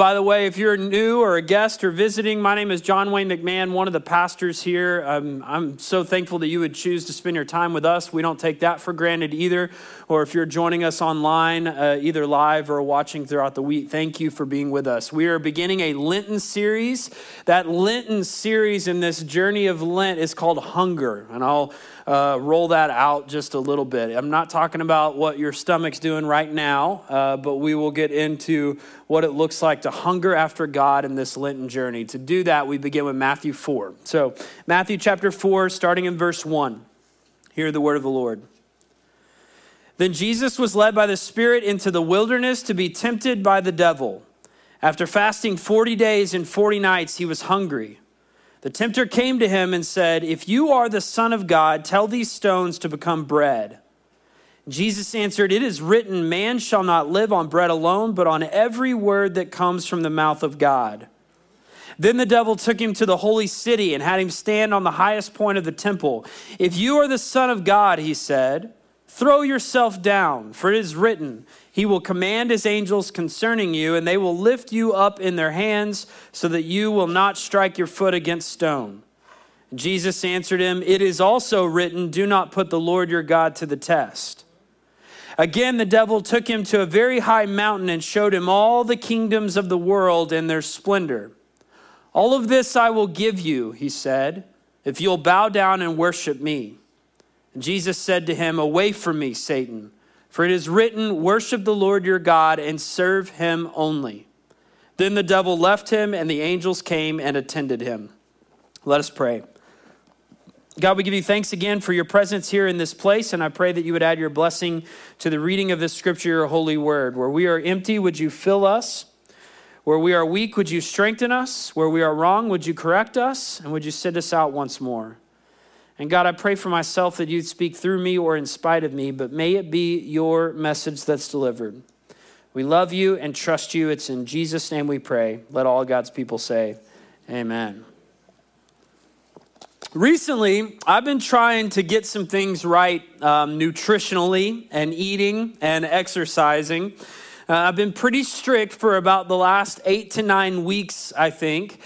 By the way, if you're new or a guest or visiting, my name is John Wayne McMahon, one of the pastors here. Um, I'm so thankful that you would choose to spend your time with us. We don't take that for granted either. Or if you're joining us online, uh, either live or watching throughout the week, thank you for being with us. We are beginning a Lenten series. That Lenten series in this journey of Lent is called Hunger. And I'll uh, roll that out just a little bit. I'm not talking about what your stomach's doing right now, uh, but we will get into what it looks like to hunger after God in this Lenten journey. To do that, we begin with Matthew 4. So, Matthew chapter 4, starting in verse 1. Hear the word of the Lord. Then Jesus was led by the Spirit into the wilderness to be tempted by the devil. After fasting 40 days and 40 nights, he was hungry. The tempter came to him and said, If you are the Son of God, tell these stones to become bread. Jesus answered, It is written, Man shall not live on bread alone, but on every word that comes from the mouth of God. Then the devil took him to the holy city and had him stand on the highest point of the temple. If you are the Son of God, he said, throw yourself down, for it is written, he will command his angels concerning you, and they will lift you up in their hands so that you will not strike your foot against stone. Jesus answered him, It is also written, Do not put the Lord your God to the test. Again, the devil took him to a very high mountain and showed him all the kingdoms of the world and their splendor. All of this I will give you, he said, if you'll bow down and worship me. And Jesus said to him, Away from me, Satan. For it is written, Worship the Lord your God and serve him only. Then the devil left him, and the angels came and attended him. Let us pray. God, we give you thanks again for your presence here in this place, and I pray that you would add your blessing to the reading of this scripture, your holy word. Where we are empty, would you fill us? Where we are weak, would you strengthen us? Where we are wrong, would you correct us? And would you send us out once more? And God, I pray for myself that you'd speak through me or in spite of me, but may it be your message that's delivered. We love you and trust you. It's in Jesus' name we pray. Let all God's people say, Amen. Recently, I've been trying to get some things right um, nutritionally and eating and exercising. Uh, I've been pretty strict for about the last eight to nine weeks, I think.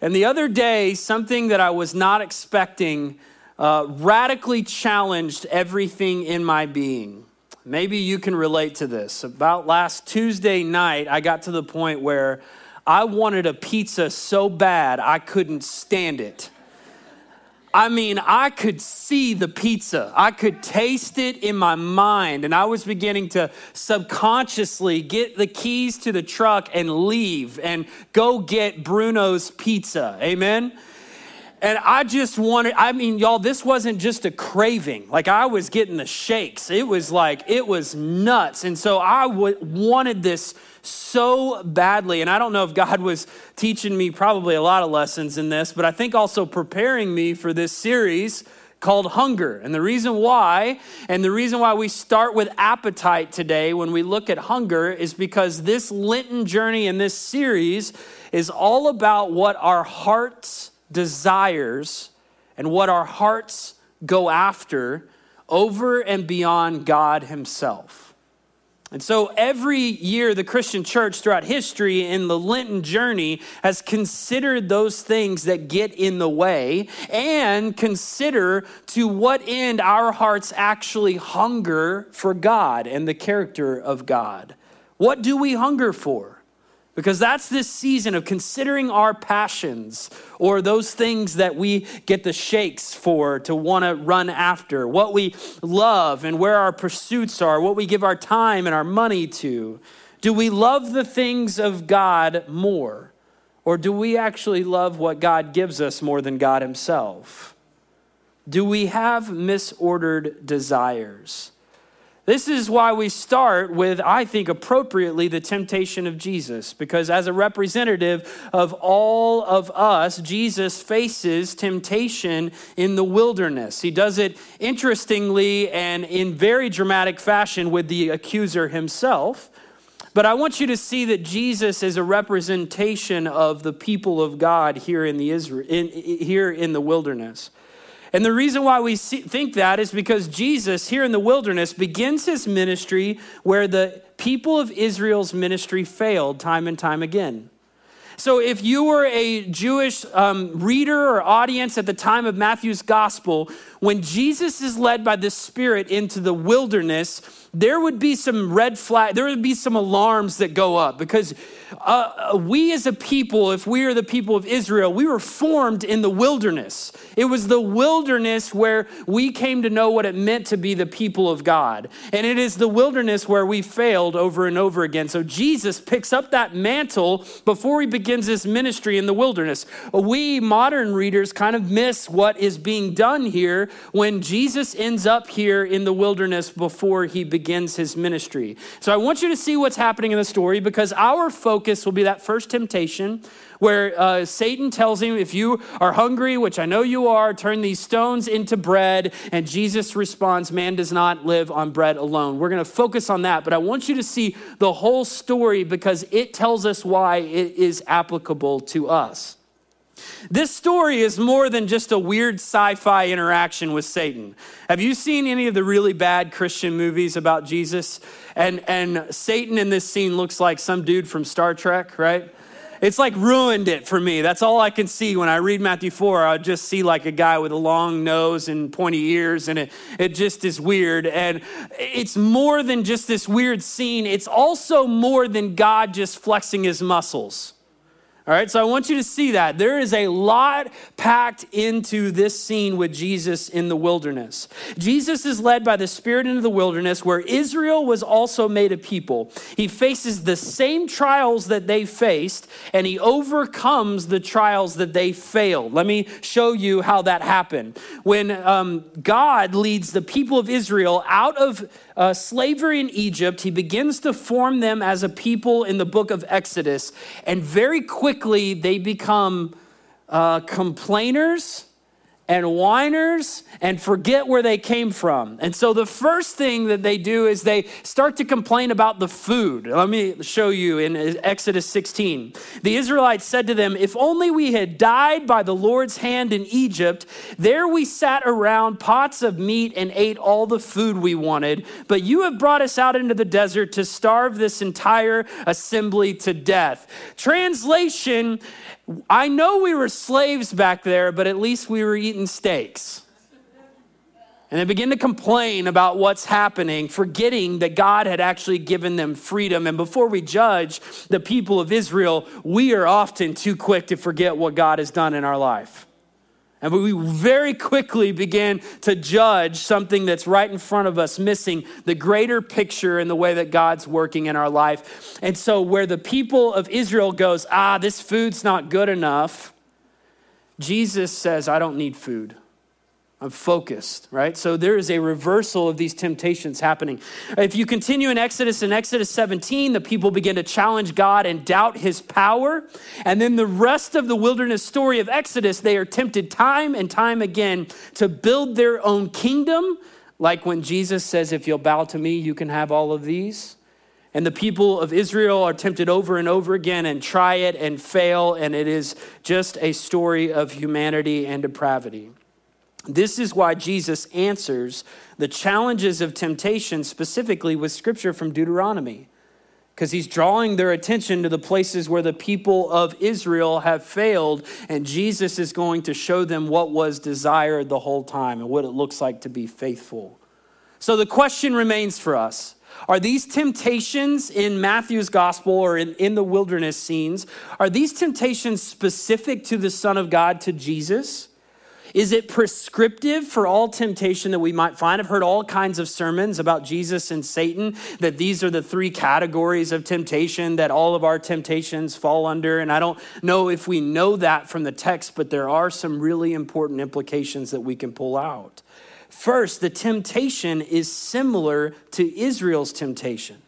And the other day, something that I was not expecting uh, radically challenged everything in my being. Maybe you can relate to this. About last Tuesday night, I got to the point where I wanted a pizza so bad I couldn't stand it. I mean, I could see the pizza. I could taste it in my mind. And I was beginning to subconsciously get the keys to the truck and leave and go get Bruno's pizza. Amen? And I just wanted, I mean, y'all, this wasn't just a craving. Like I was getting the shakes. It was like, it was nuts. And so I w- wanted this so badly. And I don't know if God was teaching me probably a lot of lessons in this, but I think also preparing me for this series called hunger. And the reason why, and the reason why we start with appetite today when we look at hunger is because this Lenten journey in this series is all about what our hearts desires and what our hearts go after over and beyond God Himself. And so every year, the Christian church throughout history in the Lenten journey has considered those things that get in the way and consider to what end our hearts actually hunger for God and the character of God. What do we hunger for? Because that's this season of considering our passions or those things that we get the shakes for to want to run after, what we love and where our pursuits are, what we give our time and our money to. Do we love the things of God more? Or do we actually love what God gives us more than God Himself? Do we have misordered desires? This is why we start with, I think, appropriately, the temptation of Jesus, because as a representative of all of us, Jesus faces temptation in the wilderness. He does it interestingly and in very dramatic fashion with the accuser himself. But I want you to see that Jesus is a representation of the people of God here in the Israel, in, here in the wilderness. And the reason why we see, think that is because Jesus, here in the wilderness, begins his ministry where the people of Israel's ministry failed time and time again. So if you were a Jewish um, reader or audience at the time of Matthew's gospel, when Jesus is led by the Spirit into the wilderness, there would be some red flag, there would be some alarms that go up because uh, uh, we as a people, if we are the people of Israel, we were formed in the wilderness. It was the wilderness where we came to know what it meant to be the people of God. And it is the wilderness where we failed over and over again. So Jesus picks up that mantle before he begins his ministry in the wilderness. We modern readers kind of miss what is being done here when Jesus ends up here in the wilderness before he begins his ministry. So I want you to see what's happening in the story because our focus will be that first temptation where uh, Satan tells him, If you are hungry, which I know you are, turn these stones into bread. And Jesus responds, Man does not live on bread alone. We're going to focus on that, but I want you to see the whole story because it tells us why it is applicable to us. This story is more than just a weird sci fi interaction with Satan. Have you seen any of the really bad Christian movies about Jesus? And, and Satan in this scene looks like some dude from Star Trek, right? It's like ruined it for me. That's all I can see when I read Matthew 4. I just see like a guy with a long nose and pointy ears, and it, it just is weird. And it's more than just this weird scene, it's also more than God just flexing his muscles. All right, so I want you to see that. There is a lot packed into this scene with Jesus in the wilderness. Jesus is led by the Spirit into the wilderness where Israel was also made a people. He faces the same trials that they faced and he overcomes the trials that they failed. Let me show you how that happened. When um, God leads the people of Israel out of uh, slavery in Egypt, he begins to form them as a people in the book of Exodus. And very quickly, they become uh, complainers and whiners and forget where they came from. And so the first thing that they do is they start to complain about the food. Let me show you in Exodus 16. The Israelites said to them, If only we had died by the Lord's hand in Egypt, there we sat around pots of meat and ate all the food we wanted. But you have brought us out into the desert to starve this entire assembly to death. Translation I know we were slaves back there, but at least we were eating steaks. And they begin to complain about what's happening, forgetting that God had actually given them freedom. And before we judge the people of Israel, we are often too quick to forget what God has done in our life. And we very quickly begin to judge something that's right in front of us, missing the greater picture in the way that God's working in our life. And so, where the people of Israel goes, ah, this food's not good enough, Jesus says, I don't need food. I'm focused, right? So there is a reversal of these temptations happening. If you continue in Exodus, in Exodus 17, the people begin to challenge God and doubt his power. And then the rest of the wilderness story of Exodus, they are tempted time and time again to build their own kingdom, like when Jesus says, If you'll bow to me, you can have all of these. And the people of Israel are tempted over and over again and try it and fail, and it is just a story of humanity and depravity. This is why Jesus answers the challenges of temptation specifically with scripture from Deuteronomy, because he's drawing their attention to the places where the people of Israel have failed, and Jesus is going to show them what was desired the whole time and what it looks like to be faithful. So the question remains for us. Are these temptations in Matthew's gospel or in, in the wilderness scenes, are these temptations specific to the Son of God, to Jesus? Is it prescriptive for all temptation that we might find? I've heard all kinds of sermons about Jesus and Satan, that these are the three categories of temptation that all of our temptations fall under. And I don't know if we know that from the text, but there are some really important implications that we can pull out. First, the temptation is similar to Israel's temptation.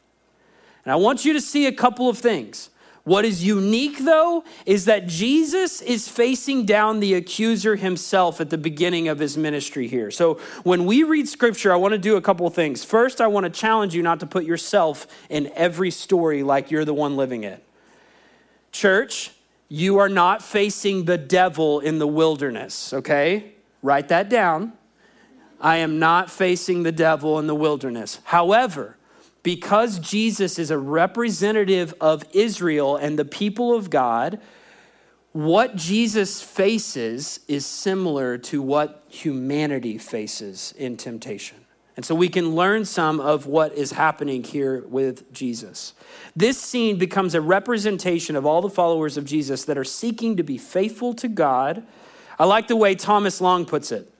And I want you to see a couple of things. What is unique, though, is that Jesus is facing down the accuser himself at the beginning of his ministry here. So when we read scripture, I want to do a couple things. First, I want to challenge you not to put yourself in every story like you're the one living it. Church, you are not facing the devil in the wilderness, okay? Write that down. I am not facing the devil in the wilderness. However, because Jesus is a representative of Israel and the people of God, what Jesus faces is similar to what humanity faces in temptation. And so we can learn some of what is happening here with Jesus. This scene becomes a representation of all the followers of Jesus that are seeking to be faithful to God. I like the way Thomas Long puts it.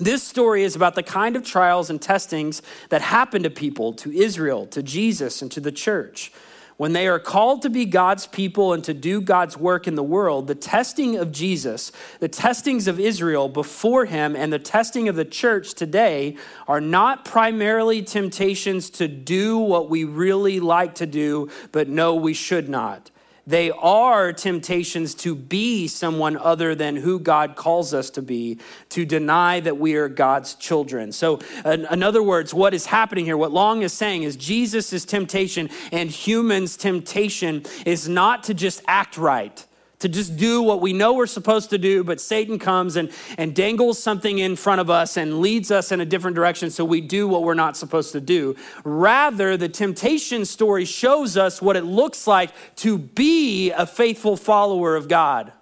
This story is about the kind of trials and testings that happen to people, to Israel, to Jesus, and to the church. When they are called to be God's people and to do God's work in the world, the testing of Jesus, the testings of Israel before him, and the testing of the church today are not primarily temptations to do what we really like to do, but know we should not. They are temptations to be someone other than who God calls us to be, to deny that we are God's children. So, in other words, what is happening here, what Long is saying is Jesus' temptation and humans' temptation is not to just act right to just do what we know we're supposed to do, but Satan comes and, and dangles something in front of us and leads us in a different direction so we do what we're not supposed to do. Rather, the temptation story shows us what it looks like to be a faithful follower of God.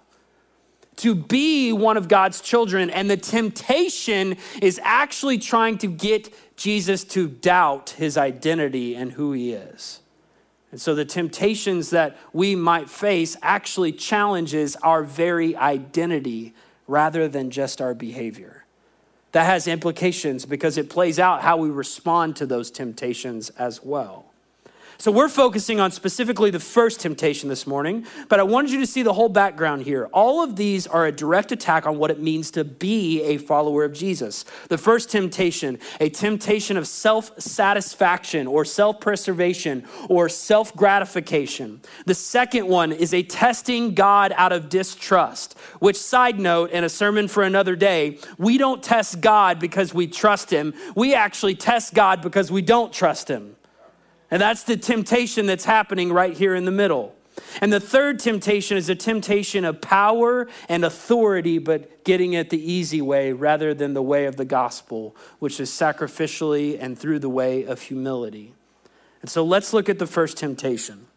To be one of God's children. And the temptation is actually trying to get Jesus to doubt his identity and who he is. And so the temptations that we might face actually challenges our very identity rather than just our behavior. That has implications because it plays out how we respond to those temptations as well. So we're focusing on specifically the first temptation this morning, but I wanted you to see the whole background here. All of these are a direct attack on what it means to be a follower of Jesus. The first temptation, a temptation of self satisfaction or self preservation or self gratification. The second one is a testing God out of distrust, which, side note, in a sermon for another day, we don't test God because we trust Him. We actually test God because we don't trust Him. And that's the temptation that's happening right here in the middle. And the third temptation is a temptation of power and authority, but getting it the easy way rather than the way of the gospel, which is sacrificially and through the way of humility. And so let's look at the first temptation.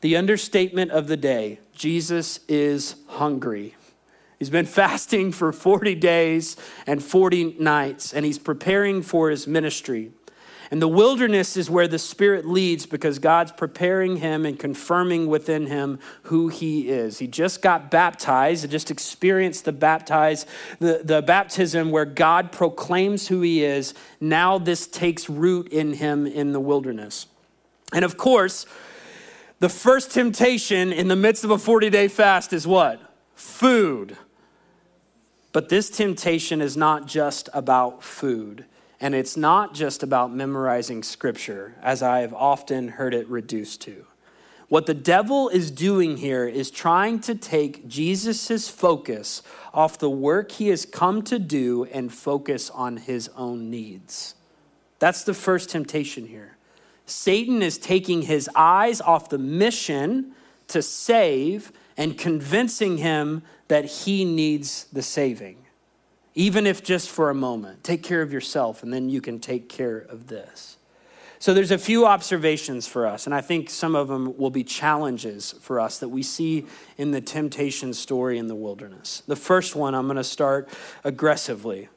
The understatement of the day Jesus is hungry. He's been fasting for 40 days and 40 nights, and he's preparing for his ministry. And the wilderness is where the Spirit leads because God's preparing him and confirming within him who he is. He just got baptized, just experienced the baptize, the, the baptism where God proclaims who he is. Now this takes root in him in the wilderness. And of course, the first temptation in the midst of a 40 day fast is what? Food. But this temptation is not just about food. And it's not just about memorizing scripture, as I have often heard it reduced to. What the devil is doing here is trying to take Jesus' focus off the work he has come to do and focus on his own needs. That's the first temptation here. Satan is taking his eyes off the mission to save and convincing him that he needs the saving even if just for a moment. Take care of yourself, and then you can take care of this. So, there's a few observations for us, and I think some of them will be challenges for us that we see in the temptation story in the wilderness. The first one, I'm going to start aggressively.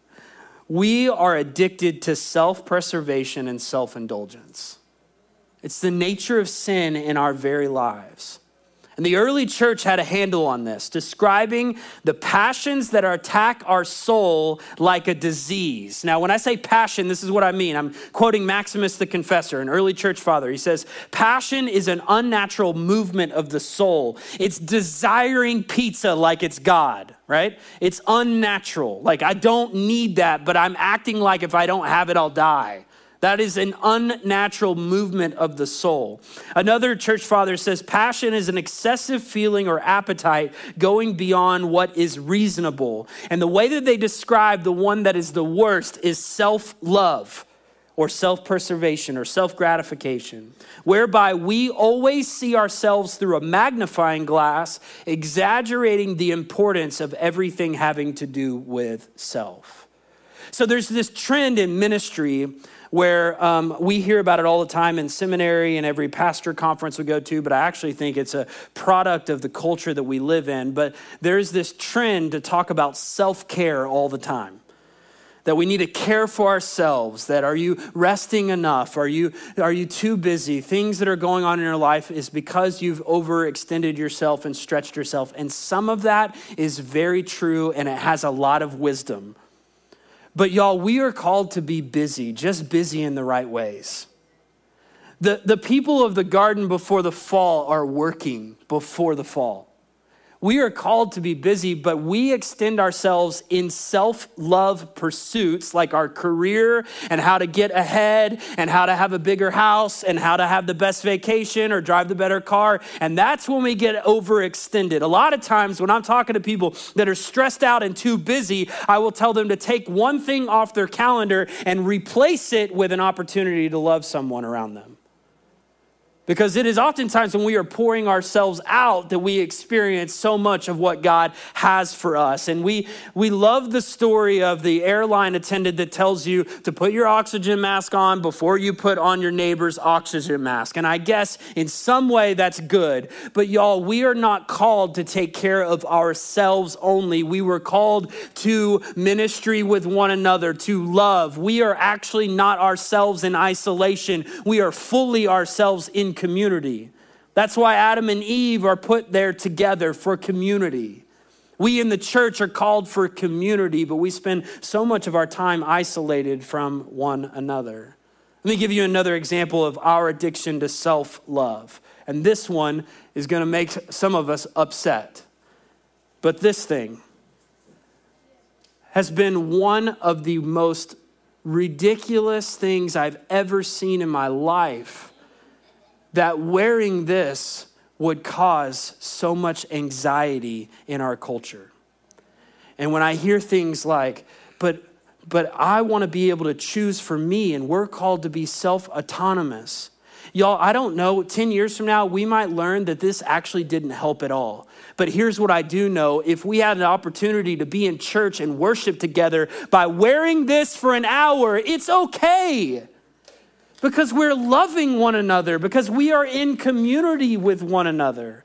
We are addicted to self preservation and self indulgence. It's the nature of sin in our very lives. And the early church had a handle on this, describing the passions that attack our soul like a disease. Now, when I say passion, this is what I mean. I'm quoting Maximus the Confessor, an early church father. He says, Passion is an unnatural movement of the soul. It's desiring pizza like it's God, right? It's unnatural. Like, I don't need that, but I'm acting like if I don't have it, I'll die. That is an unnatural movement of the soul. Another church father says passion is an excessive feeling or appetite going beyond what is reasonable. And the way that they describe the one that is the worst is self love or self preservation or self gratification, whereby we always see ourselves through a magnifying glass, exaggerating the importance of everything having to do with self. So there's this trend in ministry where um, we hear about it all the time in seminary and every pastor conference we go to, but I actually think it's a product of the culture that we live in. But there's this trend to talk about self care all the time that we need to care for ourselves that are you resting enough? Are you are you too busy? Things that are going on in your life is because you've overextended yourself and stretched yourself. And some of that is very true and it has a lot of wisdom but y'all we are called to be busy just busy in the right ways. The, the people of the garden before the fall are working before the fall we are called to be busy, but we extend ourselves in self love pursuits like our career and how to get ahead and how to have a bigger house and how to have the best vacation or drive the better car. And that's when we get overextended. A lot of times when I'm talking to people that are stressed out and too busy, I will tell them to take one thing off their calendar and replace it with an opportunity to love someone around them. Because it is oftentimes when we are pouring ourselves out that we experience so much of what God has for us. And we, we love the story of the airline attendant that tells you to put your oxygen mask on before you put on your neighbor's oxygen mask. And I guess in some way that's good. But y'all, we are not called to take care of ourselves only. We were called to ministry with one another, to love. We are actually not ourselves in isolation, we are fully ourselves in community. That's why Adam and Eve are put there together for community. We in the church are called for community, but we spend so much of our time isolated from one another. Let me give you another example of our addiction to self love. And this one is going to make some of us upset. But this thing has been one of the most ridiculous things I've ever seen in my life that wearing this would cause so much anxiety in our culture. And when I hear things like, but but I want to be able to choose for me, and we're called to be self autonomous. Y'all, I don't know, 10 years from now, we might learn that this actually didn't help at all. But here's what I do know if we had an opportunity to be in church and worship together by wearing this for an hour, it's okay because we're loving one another, because we are in community with one another.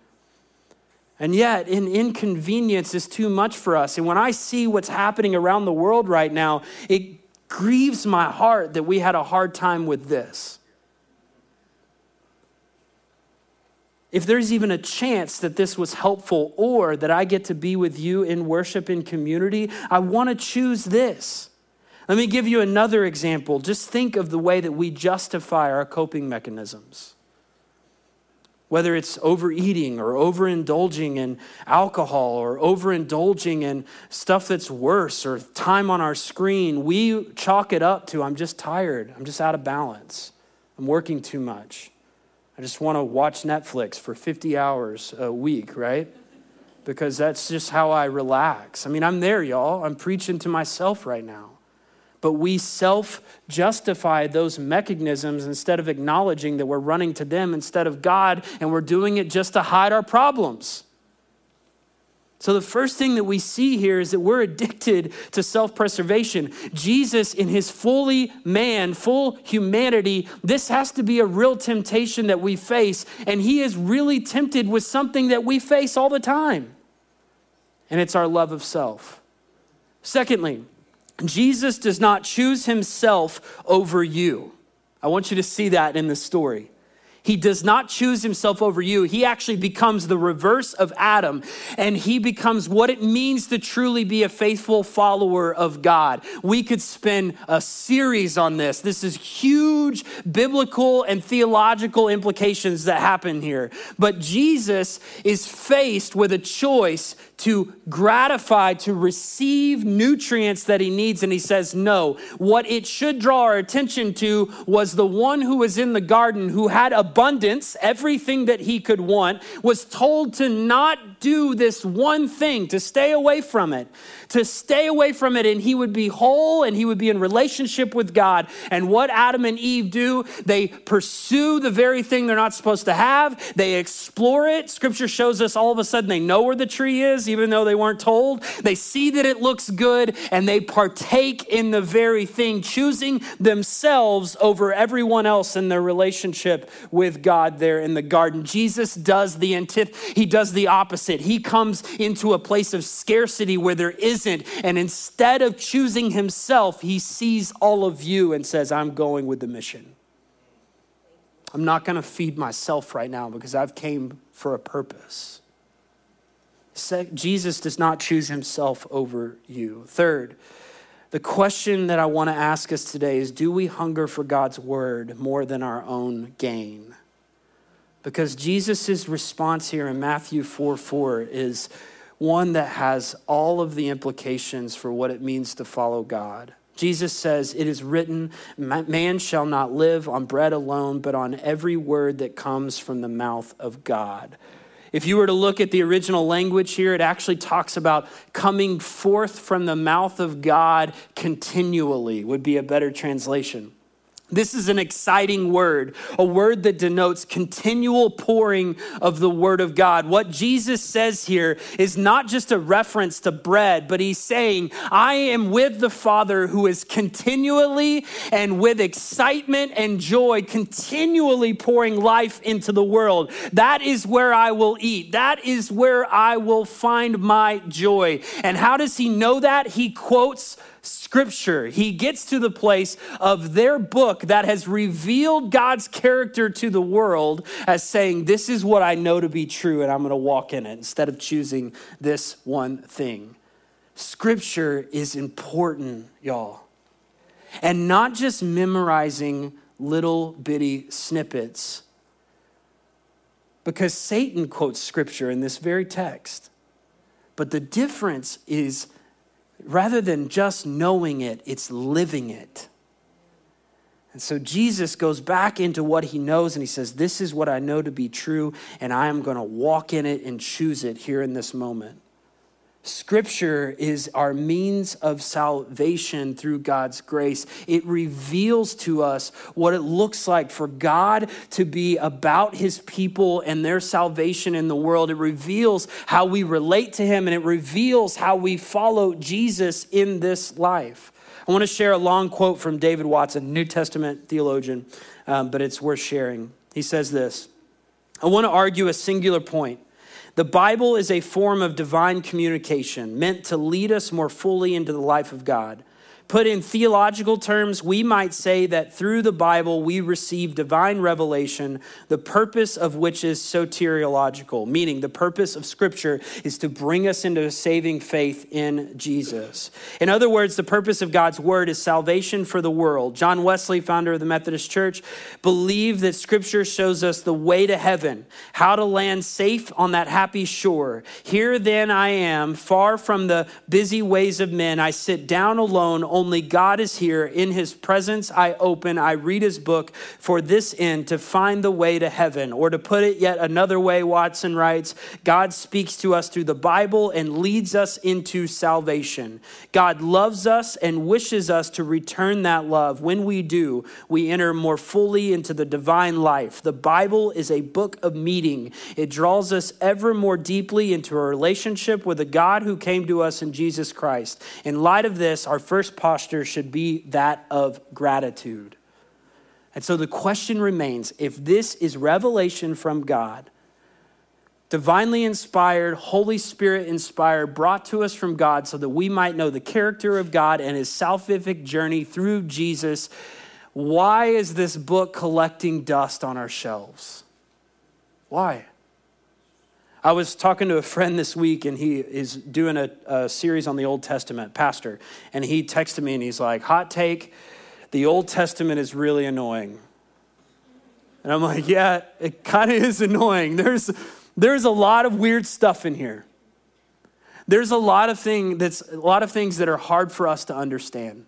And yet, an inconvenience is too much for us. And when I see what's happening around the world right now, it grieves my heart that we had a hard time with this. If there's even a chance that this was helpful or that I get to be with you in worship in community, I want to choose this. Let me give you another example. Just think of the way that we justify our coping mechanisms. Whether it's overeating or overindulging in alcohol or overindulging in stuff that's worse or time on our screen, we chalk it up to I'm just tired. I'm just out of balance. I'm working too much. I just want to watch Netflix for 50 hours a week, right? Because that's just how I relax. I mean, I'm there, y'all. I'm preaching to myself right now but we self justify those mechanisms instead of acknowledging that we're running to them instead of God, and we're doing it just to hide our problems. So, the first thing that we see here is that we're addicted to self preservation. Jesus, in his fully man, full humanity, this has to be a real temptation that we face. And he is really tempted with something that we face all the time, and it's our love of self. Secondly, Jesus does not choose himself over you. I want you to see that in the story. He does not choose himself over you. He actually becomes the reverse of Adam, and he becomes what it means to truly be a faithful follower of God. We could spend a series on this. This is huge biblical and theological implications that happen here. But Jesus is faced with a choice to gratify, to receive nutrients that he needs. And he says, No. What it should draw our attention to was the one who was in the garden who had abundance, everything that he could want, was told to not do this one thing, to stay away from it to stay away from it and he would be whole and he would be in relationship with God. And what Adam and Eve do, they pursue the very thing they're not supposed to have. They explore it. Scripture shows us all of a sudden they know where the tree is. even though they weren't told. They see that it looks good and they partake in the very thing, choosing themselves over everyone else in their relationship with God there in the garden. Jesus does the antith- he does the opposite. He comes into a place of scarcity where there isn't, and instead of choosing himself, he sees all of you and says, I'm going with the mission. I'm not going to feed myself right now because I've came for a purpose. Jesus does not choose himself over you. Third, the question that I want to ask us today is do we hunger for God's word more than our own gain? Because Jesus' response here in Matthew 4 4 is one that has all of the implications for what it means to follow God. Jesus says, It is written, man shall not live on bread alone, but on every word that comes from the mouth of God. If you were to look at the original language here, it actually talks about coming forth from the mouth of God continually, would be a better translation. This is an exciting word, a word that denotes continual pouring of the word of God. What Jesus says here is not just a reference to bread, but he's saying, I am with the Father who is continually and with excitement and joy, continually pouring life into the world. That is where I will eat. That is where I will find my joy. And how does he know that? He quotes scripture. He gets to the place of their book that has revealed God's character to the world as saying, This is what I know to be true, and I'm going to walk in it instead of choosing this one thing. Scripture is important, y'all. And not just memorizing little bitty snippets, because Satan quotes scripture in this very text. But the difference is rather than just knowing it, it's living it. And so Jesus goes back into what he knows and he says, This is what I know to be true, and I am going to walk in it and choose it here in this moment. Scripture is our means of salvation through God's grace. It reveals to us what it looks like for God to be about his people and their salvation in the world. It reveals how we relate to him and it reveals how we follow Jesus in this life. I want to share a long quote from David Watson, New Testament theologian, um, but it's worth sharing. He says this I want to argue a singular point the Bible is a form of divine communication meant to lead us more fully into the life of God. Put in theological terms, we might say that through the Bible we receive divine revelation, the purpose of which is soteriological, meaning the purpose of Scripture is to bring us into saving faith in Jesus. In other words, the purpose of God's Word is salvation for the world. John Wesley, founder of the Methodist Church, believed that Scripture shows us the way to heaven, how to land safe on that happy shore. Here then I am, far from the busy ways of men. I sit down alone only God is here. In his presence, I open, I read his book for this end to find the way to heaven. Or to put it yet another way, Watson writes God speaks to us through the Bible and leads us into salvation. God loves us and wishes us to return that love. When we do, we enter more fully into the divine life. The Bible is a book of meeting, it draws us ever more deeply into a relationship with a God who came to us in Jesus Christ. In light of this, our first posture should be that of gratitude. And so the question remains if this is revelation from God, divinely inspired, Holy Spirit inspired, brought to us from God so that we might know the character of God and his salvific journey through Jesus, why is this book collecting dust on our shelves? Why? I was talking to a friend this week, and he is doing a, a, series on the Old Testament, pastor. And he texted me, and he's like, Hot take, the Old Testament is really annoying. And I'm like, Yeah, it kind of is annoying. There's, there's a lot of weird stuff in here. There's a lot of thing that's a lot of things that are hard for us to understand.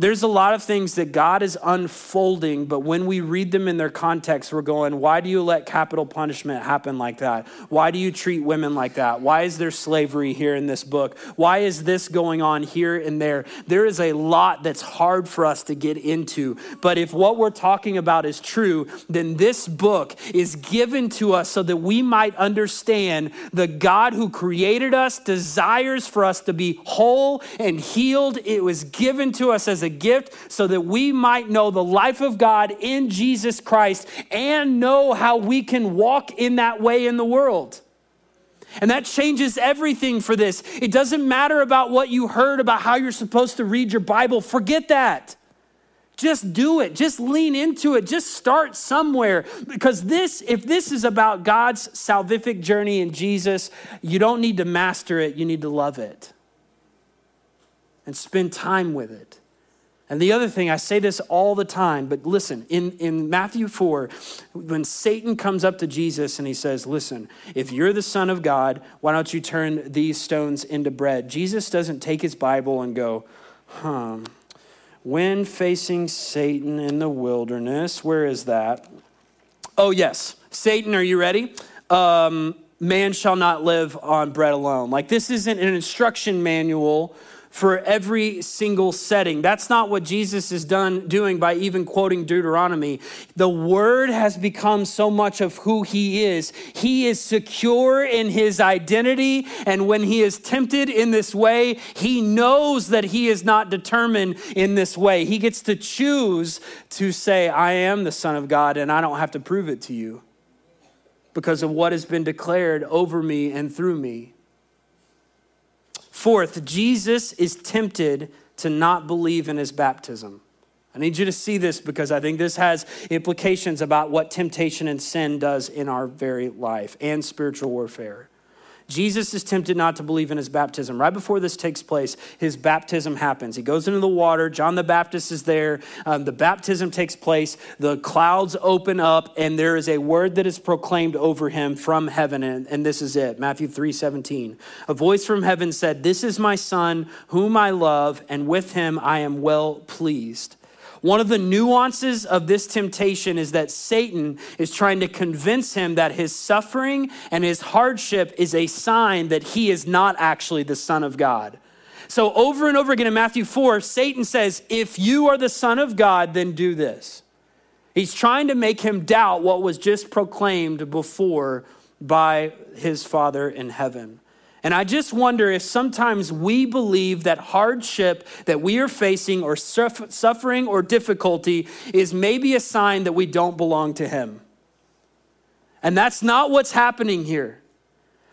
There's a lot of things that God is unfolding, but when we read them in their context, we're going, why do you let capital punishment happen like that? Why do you treat women like that? Why is there slavery here in this book? Why is this going on here and there? There is a lot that's hard for us to get into. But if what we're talking about is true, then this book is given to us so that we might understand the God who created us desires for us to be whole and healed. It was given to us as a gift so that we might know the life of God in Jesus Christ and know how we can walk in that way in the world. And that changes everything for this. It doesn't matter about what you heard about how you're supposed to read your Bible. Forget that. Just do it. Just lean into it. Just start somewhere. Because this, if this is about God's salvific journey in Jesus, you don't need to master it, you need to love it and spend time with it. And the other thing, I say this all the time, but listen, in, in Matthew 4, when Satan comes up to Jesus and he says, Listen, if you're the Son of God, why don't you turn these stones into bread? Jesus doesn't take his Bible and go, Huh, when facing Satan in the wilderness, where is that? Oh, yes. Satan, are you ready? Um, man shall not live on bread alone. Like, this isn't an instruction manual for every single setting. That's not what Jesus is done doing by even quoting Deuteronomy. The word has become so much of who he is. He is secure in his identity, and when he is tempted in this way, he knows that he is not determined in this way. He gets to choose to say, I am the Son of God, and I don't have to prove it to you because of what has been declared over me and through me. Fourth, Jesus is tempted to not believe in his baptism. I need you to see this because I think this has implications about what temptation and sin does in our very life and spiritual warfare. Jesus is tempted not to believe in his baptism. Right before this takes place, his baptism happens. He goes into the water. John the Baptist is there. Um, the baptism takes place. The clouds open up, and there is a word that is proclaimed over him from heaven. And, and this is it Matthew 3 17. A voice from heaven said, This is my son, whom I love, and with him I am well pleased. One of the nuances of this temptation is that Satan is trying to convince him that his suffering and his hardship is a sign that he is not actually the Son of God. So, over and over again in Matthew 4, Satan says, If you are the Son of God, then do this. He's trying to make him doubt what was just proclaimed before by his Father in heaven. And I just wonder if sometimes we believe that hardship that we are facing, or suffering, or difficulty is maybe a sign that we don't belong to Him. And that's not what's happening here.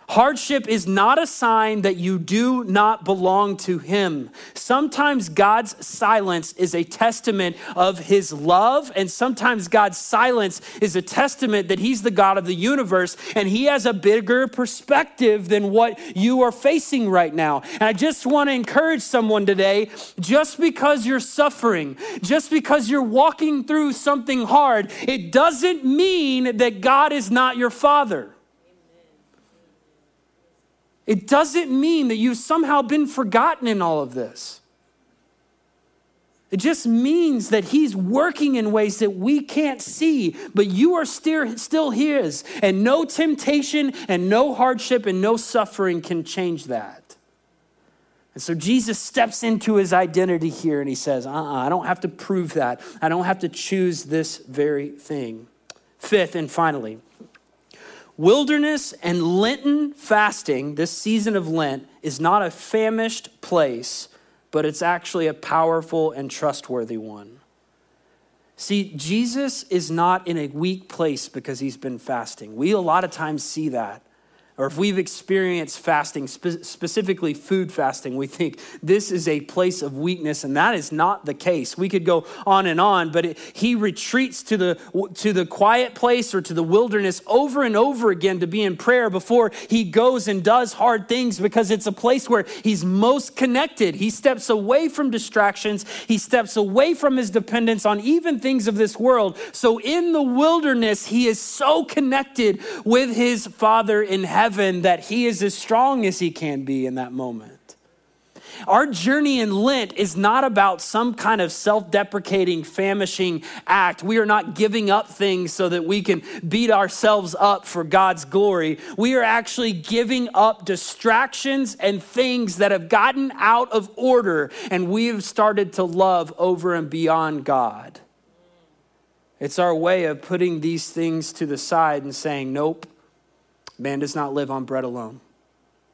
Hardship is not a sign that you do not belong to Him. Sometimes God's silence is a testament of His love, and sometimes God's silence is a testament that He's the God of the universe and He has a bigger perspective than what you are facing right now. And I just want to encourage someone today just because you're suffering, just because you're walking through something hard, it doesn't mean that God is not your Father. It doesn't mean that you've somehow been forgotten in all of this. It just means that he's working in ways that we can't see, but you are still, his. And no temptation and no hardship and no suffering can change that. And so Jesus steps into his identity here and he says, uh uh-uh, I don't have to prove that. I don't have to choose this very thing. Fifth and finally, Wilderness and Lenten fasting, this season of Lent, is not a famished place, but it's actually a powerful and trustworthy one. See, Jesus is not in a weak place because he's been fasting. We a lot of times see that or if we've experienced fasting, spe- specifically food fasting, we think this is a place of weakness, and that is not the case. We could go on and on, but it, he retreats to the, to the quiet place or to the wilderness over and over again to be in prayer before he goes and does hard things because it's a place where he's most connected. He steps away from distractions, he steps away from his dependence on even things of this world. So in the wilderness, he is so connected with his Father in heaven heaven that he is as strong as he can be in that moment. Our journey in Lent is not about some kind of self deprecating, famishing act. We are not giving up things so that we can beat ourselves up for God's glory. We are actually giving up distractions and things that have gotten out of order, and we have started to love over and beyond God. It's our way of putting these things to the side and saying, Nope, man does not live on bread alone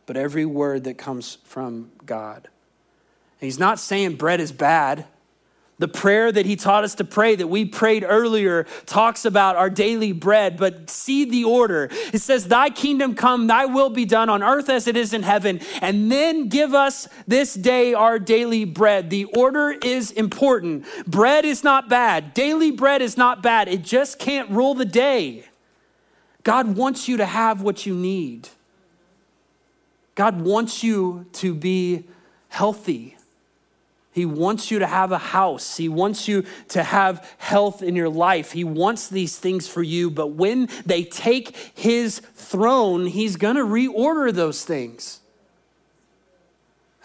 but every word that comes from God. And he's not saying bread is bad. The prayer that he taught us to pray, that we prayed earlier, talks about our daily bread, but see the order. It says, Thy kingdom come, thy will be done on earth as it is in heaven. And then give us this day our daily bread. The order is important. Bread is not bad, daily bread is not bad. It just can't rule the day. God wants you to have what you need. God wants you to be healthy. He wants you to have a house. He wants you to have health in your life. He wants these things for you. But when they take his throne, he's going to reorder those things.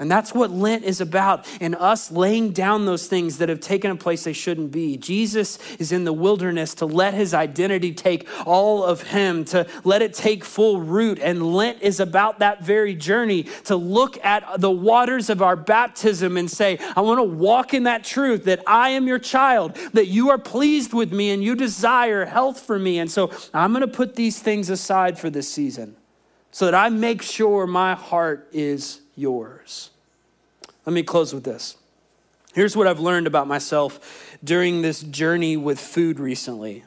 And that's what Lent is about, and us laying down those things that have taken a place they shouldn't be. Jesus is in the wilderness to let his identity take all of him, to let it take full root. And Lent is about that very journey to look at the waters of our baptism and say, I want to walk in that truth that I am your child, that you are pleased with me and you desire health for me. And so I'm going to put these things aside for this season so that I make sure my heart is yours. Let me close with this. Here's what I've learned about myself during this journey with food recently.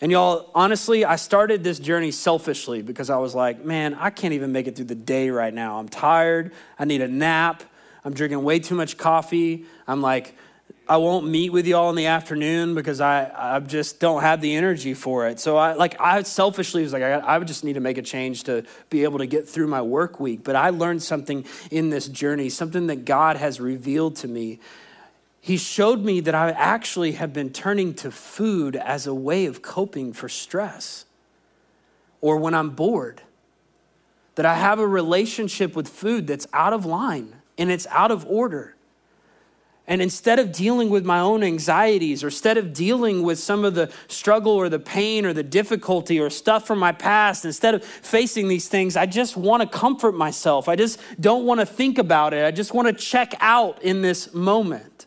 And y'all, honestly, I started this journey selfishly because I was like, man, I can't even make it through the day right now. I'm tired. I need a nap. I'm drinking way too much coffee. I'm like, I won't meet with y'all in the afternoon because I, I just don't have the energy for it. So I like I selfishly was like I, I would just need to make a change to be able to get through my work week. But I learned something in this journey, something that God has revealed to me. He showed me that I actually have been turning to food as a way of coping for stress or when I'm bored. That I have a relationship with food that's out of line and it's out of order. And instead of dealing with my own anxieties, or instead of dealing with some of the struggle or the pain or the difficulty or stuff from my past, instead of facing these things, I just want to comfort myself. I just don't want to think about it. I just want to check out in this moment.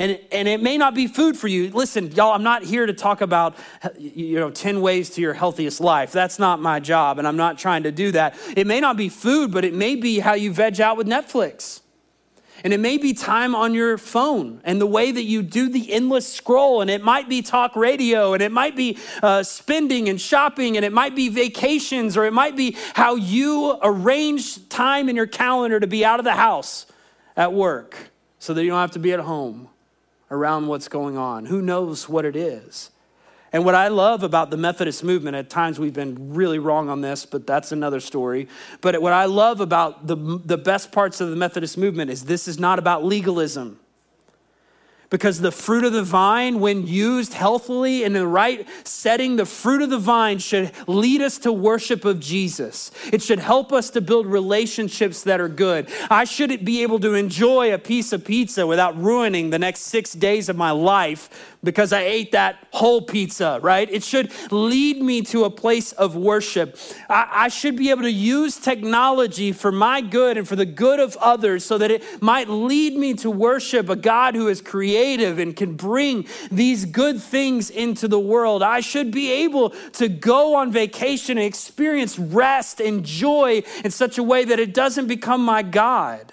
And, and it may not be food for you. Listen, y'all, I'm not here to talk about, you know, 10 ways to your healthiest life. That's not my job, and I'm not trying to do that. It may not be food, but it may be how you veg out with Netflix. And it may be time on your phone and the way that you do the endless scroll. And it might be talk radio and it might be uh, spending and shopping and it might be vacations or it might be how you arrange time in your calendar to be out of the house at work so that you don't have to be at home around what's going on. Who knows what it is? And what I love about the Methodist movement, at times we've been really wrong on this, but that's another story. But what I love about the, the best parts of the Methodist movement is this is not about legalism. Because the fruit of the vine, when used healthily in the right setting, the fruit of the vine should lead us to worship of Jesus. It should help us to build relationships that are good. I shouldn't be able to enjoy a piece of pizza without ruining the next six days of my life because I ate that whole pizza, right? It should lead me to a place of worship. I, I, should be able to use technology for my good and for the good of others so that it might lead me to worship a God who is creative and can bring these good things into the world. I should be able to go on vacation and experience rest and joy in such a way that it doesn't become my God.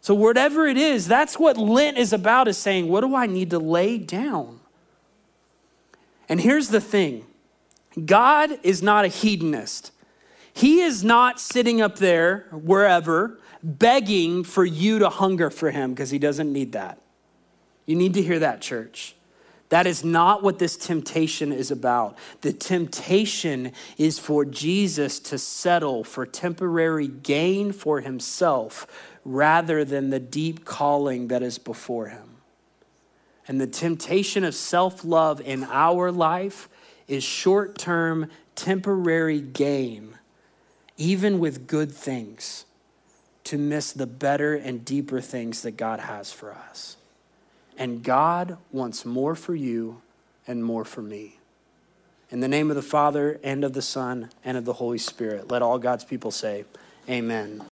So, whatever it is, that's what Lent is about is saying, what do I need to lay down? And here's the thing God is not a hedonist. He is not sitting up there, wherever, begging for you to hunger for him because he doesn't need that. You need to hear that, church. That is not what this temptation is about. The temptation is for Jesus to settle for temporary gain for himself rather than the deep calling that is before him. And the temptation of self love in our life is short term, temporary gain, even with good things. to miss the better and deeper things that God has for us. And God wants more for you and more for me. In the name of the Father, and of the Son, and of the Holy Spirit, let all God's people say, Amen.